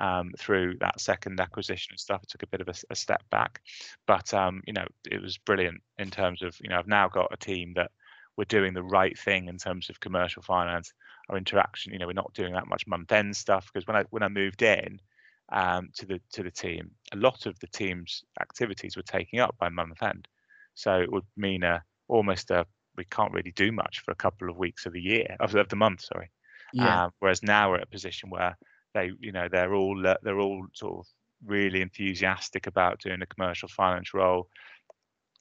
um, through that second acquisition and stuff. It took a bit of a, a step back, but um, you know it was brilliant in terms of you know I've now got a team that we're doing the right thing in terms of commercial finance. Our interaction, you know, we're not doing that much month end stuff because when I when I moved in um, to the to the team, a lot of the team's activities were taking up by month end. So it would mean a almost a we can't really do much for a couple of weeks of the year of the month. Sorry. Yeah. Um, whereas now we're at a position where they, you know, they're all they're all sort of really enthusiastic about doing a commercial finance role.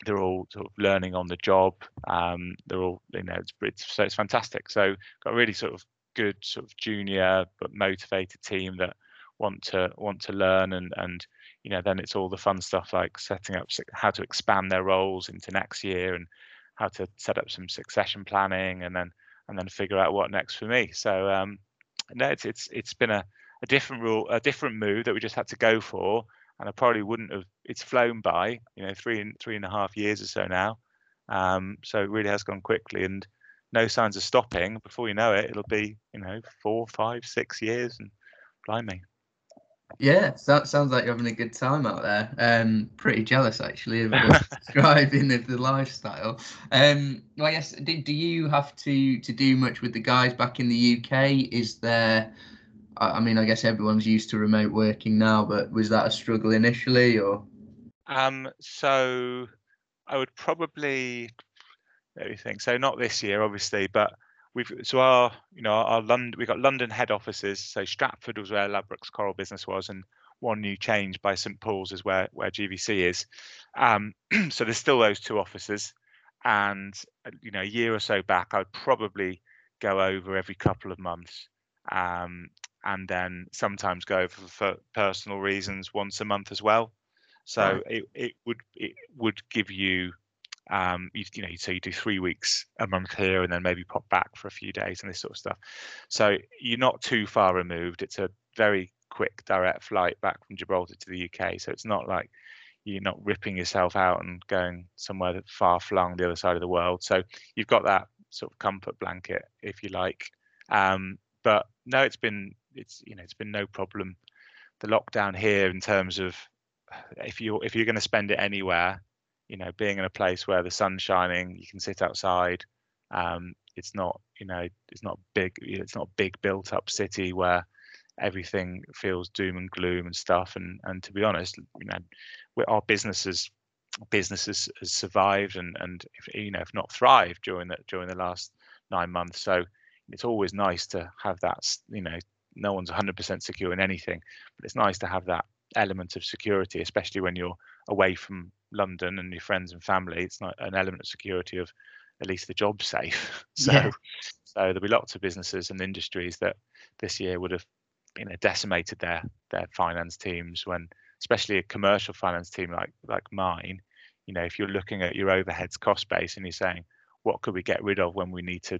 They're all sort of learning on the job. Um, they're all, you know, it's, it's so it's fantastic. So got a really sort of good sort of junior but motivated team that want to want to learn and and you know then it's all the fun stuff like setting up how to expand their roles into next year and how to set up some succession planning and then and then figure out what next for me. So um, no, it's it's it's been a, a different rule, a different move that we just had to go for, and I probably wouldn't have. It's flown by, you know, three and three and a half years or so now. Um, so it really has gone quickly, and no signs of stopping. Before you know it, it'll be you know four, five, six years, and blimey. Yeah, that sounds like you're having a good time out there. Um, pretty jealous actually of describing of the lifestyle. Um, well, I guess do, do you have to to do much with the guys back in the UK? Is there? I mean, I guess everyone's used to remote working now, but was that a struggle initially, or? Um, so I would probably let me think. So not this year, obviously, but we've so our you know our London we've got London head offices. So Stratford was where Ladbrokes Coral business was, and one new change by St Paul's is where where GVC is. Um, so there's still those two offices, and uh, you know a year or so back, I'd probably go over every couple of months, um, and then sometimes go over for personal reasons once a month as well. So right. it, it would it would give you um, you, you know, so you do three weeks a month here, and then maybe pop back for a few days and this sort of stuff. So you're not too far removed. It's a very quick direct flight back from Gibraltar to the UK. So it's not like you're not ripping yourself out and going somewhere far flung the other side of the world. So you've got that sort of comfort blanket, if you like. Um, but no, it's been it's you know it's been no problem. The lockdown here in terms of if you if you're going to spend it anywhere, you know being in a place where the sun's shining you can sit outside um, it's not you know it's not big it's not a big built up city where everything feels doom and gloom and stuff. And and to be honest you know our businesses businesses has survived and and if, you know if not thrived during the during the last nine months. So it's always nice to have that you know no one's 100% secure in anything but it's nice to have that element of security especially when you're away from London and your friends and family, it's not an element of security of at least the job safe. So, yeah. so there'll be lots of businesses and industries that this year would have, you know, decimated their their finance teams when, especially a commercial finance team like like mine, you know, if you're looking at your overheads cost base and you're saying, what could we get rid of when we need to,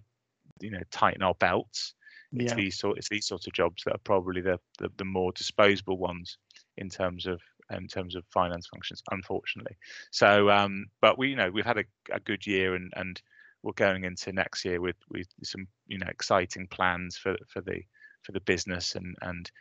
you know, tighten our belts? It's these sort it's these sorts of jobs that are probably the, the the more disposable ones in terms of in terms of finance functions, unfortunately. So, um, but we, you know, we've had a, a good year, and and we're going into next year with with some, you know, exciting plans for for the for the business, and and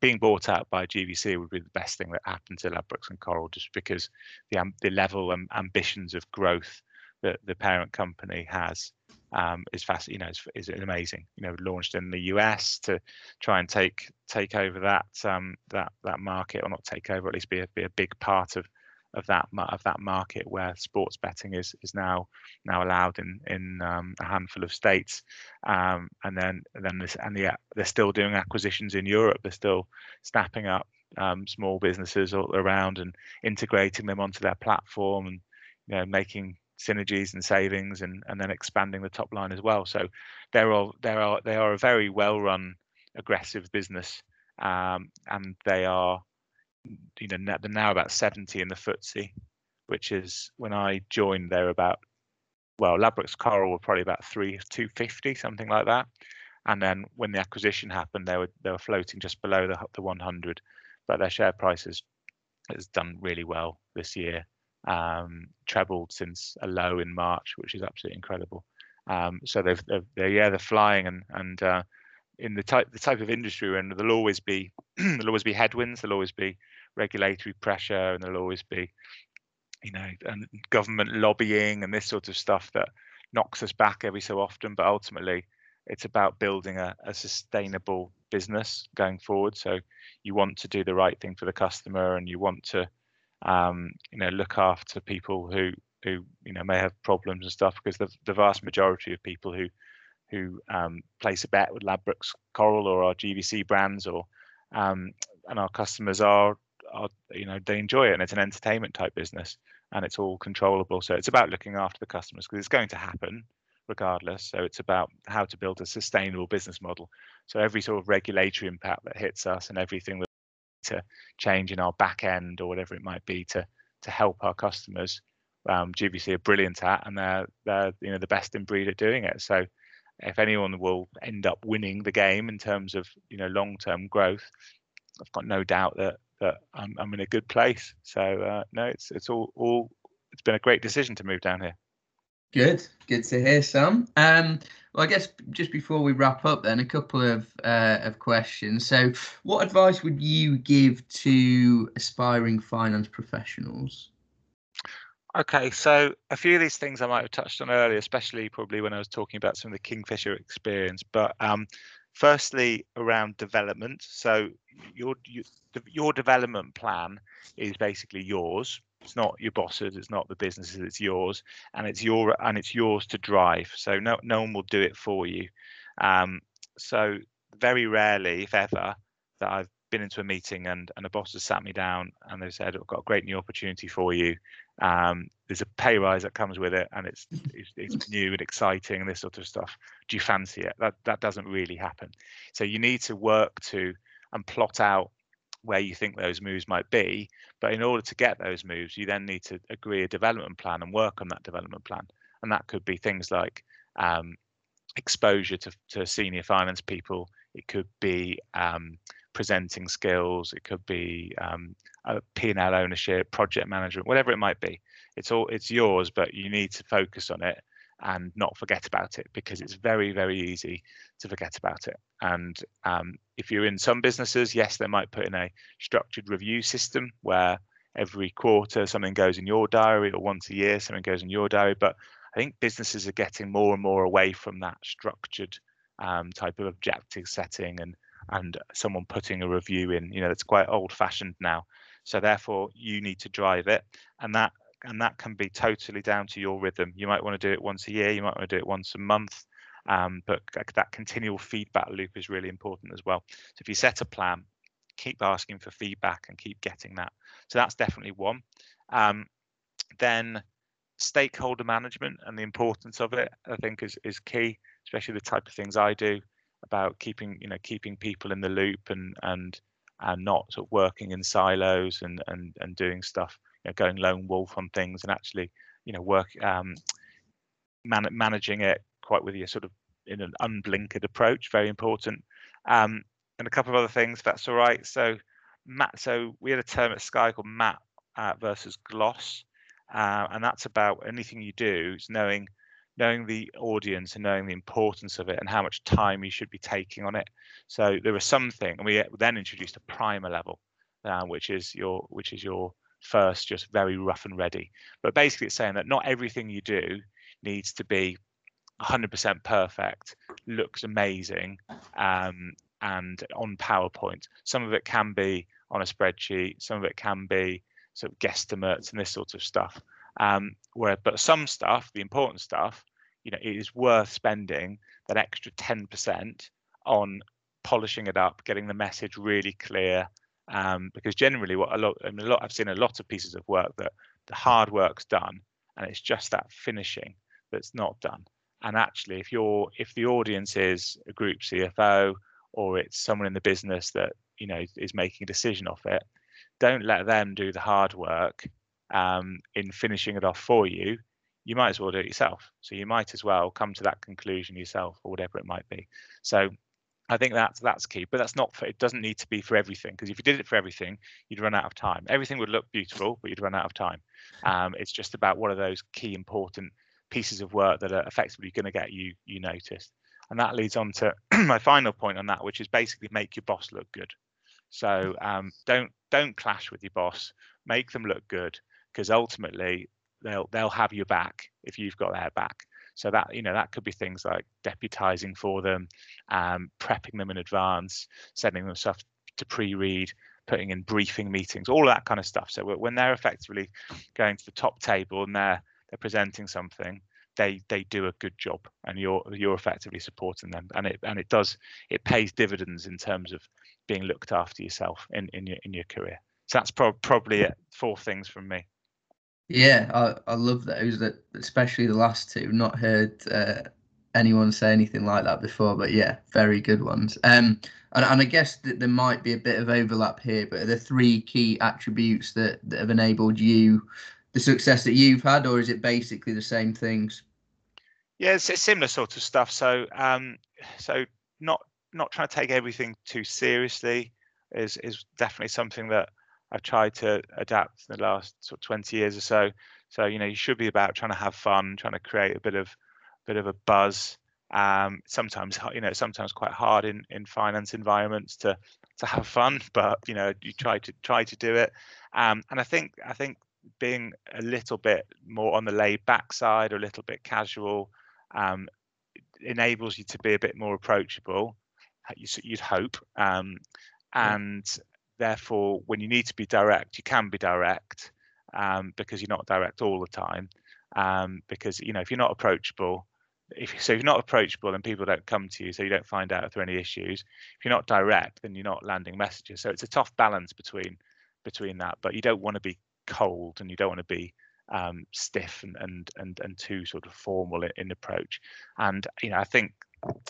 being bought out by GVC would be the best thing that happened to Ladbrokes and Coral, just because the the level and ambitions of growth that the parent company has um, is fast. You know, is, is amazing. You know, launched in the US to try and take take over that um, that that market, or not take over, at least be a, be a big part of of that of that market where sports betting is is now now allowed in in um, a handful of states, um, and then and then this and yeah, they're still doing acquisitions in Europe. They're still snapping up um, small businesses all around and integrating them onto their platform and you know making synergies and savings and, and then expanding the top line as well. So they're all they are they are a very well run, aggressive business, um, and they are you know they're now about 70 in the FTSE, which is when I joined they're about well Ladbrokes Coral were probably about three 250 something like that, and then when the acquisition happened they were they were floating just below the the 100, but their share prices has done really well this year um, trebled since a low in March, which is absolutely incredible. Um, so they've, they've, they're yeah they're flying and and uh, in the type the type of industry we're in, there'll always be there'll always be headwinds, there'll always be regulatory pressure, and there'll always be you know and government lobbying and this sort of stuff that knocks us back every so often. But ultimately, it's about building a, a sustainable business going forward. So you want to do the right thing for the customer, and you want to um, you know look after people who who you know may have problems and stuff because the, the vast majority of people who who um, place a bet with Ladbrokes Coral or our GVC brands or um, and our customers are are you know they enjoy it and it's an entertainment type business and it's all controllable. So it's about looking after the customers because it's going to happen regardless. So it's about how to build a sustainable business model. So every sort of regulatory impact that hits us and everything to change in our back end or whatever it might be to to help our customers um, GVC are brilliant at, and they're they're you know the best in breed at doing it. So if anyone will end up winning the game in terms of you know long term growth, I've got no doubt that that I'm, I'm in a good place. So uh, no, it's it's all all it's been a great decision to move down here. Good, good to hear, Sam. Um, well, I guess just before we wrap up, then a couple of uh, of questions. So, what advice would you give to aspiring finance professionals? Okay, so a few of these things I might have touched on earlier, especially probably when I was talking about some of the Kingfisher experience. But um, firstly, around development. So your you, your development plan is basically yours. It's not your boss's. It's not the business's. It's yours, and it's your and it's yours to drive. So no no one will do it for you. Um, so very rarely, if ever, that I've been into a meeting and and a boss has sat me down and they've said, "I've got a great new opportunity for you. Um, there's a pay rise that comes with it, and it's, it's, it's new and exciting and this sort of stuff. Do you fancy it?" That that doesn't really happen. So you need to work to and plot out where you think those moves might be. But in order to get those moves, you then need to agree a development plan and work on that development plan. And that could be things like um, exposure to, to senior finance people. It could be um, presenting skills. It could be um, P&L ownership, project management, whatever it might be. It's all it's yours, but you need to focus on it and not forget about it because it's very very easy to forget about it. And um, if you're in some businesses, yes, they might put in a structured review system where every quarter something goes in your diary or once a year something goes in your diary. But I think businesses are getting more and more away from that structured um, type of objective setting and and someone putting a review in you know it's quite old fashioned now. So therefore you need to drive it and that and that can be totally down to your rhythm. You might want to do it once a year you might want to do it once a month um, but that continual feedback loop is really important as well. So if you set a plan keep asking for feedback and keep getting that. So that's definitely one. Um, then stakeholder management and the importance of it i think is, is key especially the type of things i do about keeping you know keeping people in the loop and and and not sort of working in silos and and and doing stuff you know going lone wolf on things and actually you know work um man- managing it quite with your sort of in an unblinkered approach very important. Um and a couple of other things that's all right. So matt so we had a term at sky called matt uh, versus gloss uh, and that's about anything you do is knowing knowing the audience and knowing the importance of it and how much time you should be taking on it. So there was something, and we then introduced a primer level, uh, which is your which is your first just very rough and ready. But basically, it's saying that not everything you do needs to be 100% perfect, looks amazing, um, and on PowerPoint. Some of it can be on a spreadsheet. Some of it can be sort of guesstimates and this sort of stuff. Um, where, but some stuff, the important stuff, you know, it is worth spending that extra 10% on polishing it up, getting the message really clear. Um, because generally, what a lot, I mean, a lot, I've seen a lot of pieces of work that the hard work's done, and it's just that finishing that's not done. And actually, if you're, if the audience is a group CFO or it's someone in the business that you know is making a decision off it, don't let them do the hard work um, in finishing it off for you, you might as well do it yourself. So you might as well come to that conclusion yourself, or whatever it might be. So I think that's that's key, but that's not for. It doesn't need to be for everything because if you did it for everything, you'd run out of time. Everything would look beautiful, but you'd run out of time. Um, it's just about what are those key important pieces of work that are effectively going to get you you noticed. And that leads on to my final point on that, which is basically make your boss look good. So um, don't don't clash with your boss. Make them look good because ultimately they'll they'll have your back if you've got their back. So that you know that could be things like deputizing for them, um, prepping them in advance, sending them stuff to pre-read, putting in briefing meetings, all that kind of stuff. So when they're effectively going to the top table and they're they're presenting something, they they do a good job, and you're you're effectively supporting them, and it and it does it pays dividends in terms of being looked after yourself in in your in your career. So that's pro- probably it. Four things from me. Yeah, I, I love those. That especially the last two. Not heard uh, anyone say anything like that before, but yeah, very good ones. Um, and, and I guess that there might be a bit of overlap here, but are there three key attributes that, that have enabled you the success that you've had, or is it basically the same things? Yeah, it's, it's similar sort of stuff. So, um, so not not trying to take everything too seriously is is definitely something that I've tried to adapt in the last sort of 20 years or so. So you know, you should be about trying to have fun, trying to create a bit of bit of a buzz. Um, sometimes you know, sometimes quite hard in in finance environments to to have fun, but you know, you try to try to do it. Um, and I think I think being a little bit more on the laid back side or a little bit casual um, enables you to be a bit more approachable. You'd hope, um, and therefore, when you need to be direct, you can be direct um, because you're not direct all the time. Um, because you know, if you're not approachable, if so, if you're not approachable, then people don't come to you, so you don't find out if there are any issues. If you're not direct, then you're not landing messages. So it's a tough balance between between that. But you don't want to be cold, and you don't want to be um, stiff and, and and and too sort of formal in, in approach. And you know, I think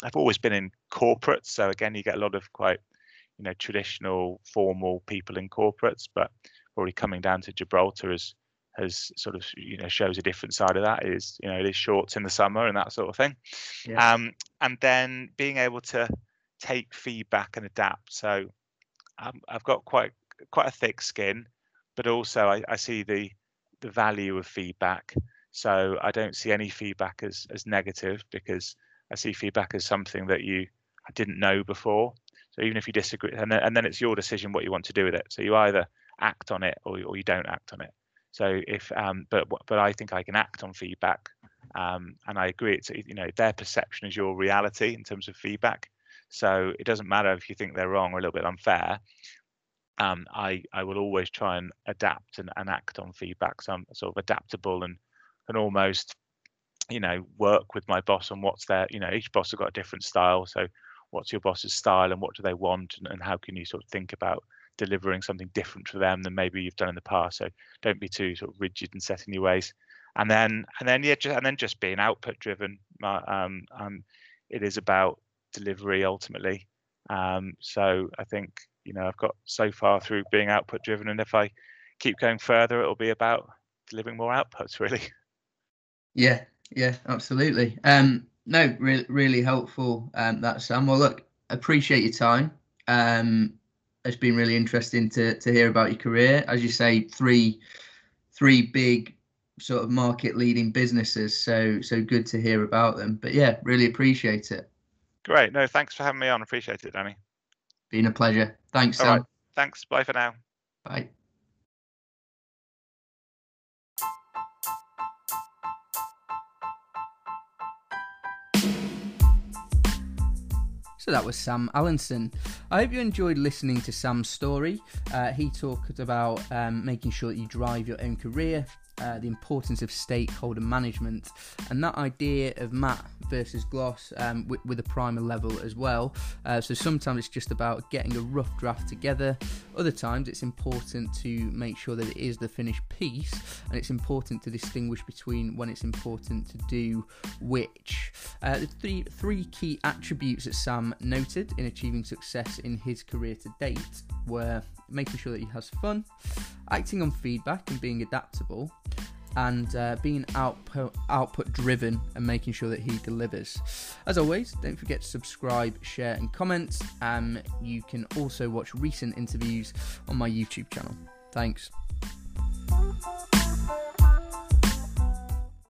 I've always been in corporates, so again, you get a lot of quite you know traditional formal people in corporates, but probably coming down to Gibraltar has has sort of you know shows a different side of that. It is you know it is shorts in the summer and that sort of thing. Yeah. Um, and then being able to take feedback and adapt. So um, I've got quite quite a thick skin, but also I, I see the the value of feedback. So I don't see any feedback as as negative because I see feedback as something that you I didn't know before. So even if you disagree, and then, and then it's your decision what you want to do with it. So you either act on it or, or you don't act on it. So if, um, but but I think I can act on feedback, um, and I agree. It's you know their perception is your reality in terms of feedback. So it doesn't matter if you think they're wrong or a little bit unfair. Um, I I will always try and adapt and, and act on feedback. So I'm sort of adaptable and and almost you know work with my boss on what's their you know each boss has got a different style. So what's your boss's style and what do they want and, and how can you sort of think about delivering something different for them than maybe you've done in the past. So don't be too sort of rigid and set in your ways. And then and then yeah, just, and then just being output driven. Um, um, it is about delivery ultimately. Um, so I think you know I've got so far through being output driven, and if I keep going further, it'll be about delivering more outputs really. Yeah, yeah, absolutely. Um, no, really, really helpful. Um, that Sam. Well, look, appreciate your time. Um, it's been really interesting to to hear about your career. As you say, three three big sort of market leading businesses. So so good to hear about them. But yeah, really appreciate it. Great. No, thanks for having me on. Appreciate it, Danny. Been a pleasure. Thanks, All Sam. Right. Thanks. Bye for now. Bye. So that was Sam Allinson. I hope you enjoyed listening to Sam's story. Uh, he talked about um, making sure that you drive your own career, uh, the importance of stakeholder management, and that idea of Matt versus Gloss um, with, with, a primer level as well. Uh, so sometimes it's just about getting a rough draft together. Other times it's important to make sure that it is the finished piece, and it's important to distinguish between when it's important to do which. Uh, the three three key attributes that Sam noted in achieving success in his career to date were making sure that he has fun, acting on feedback and being adaptable, and uh, being output output driven and making sure that he delivers. As always, don't forget to subscribe, share, and comment. Um, you can also watch recent interviews on my YouTube channel. Thanks.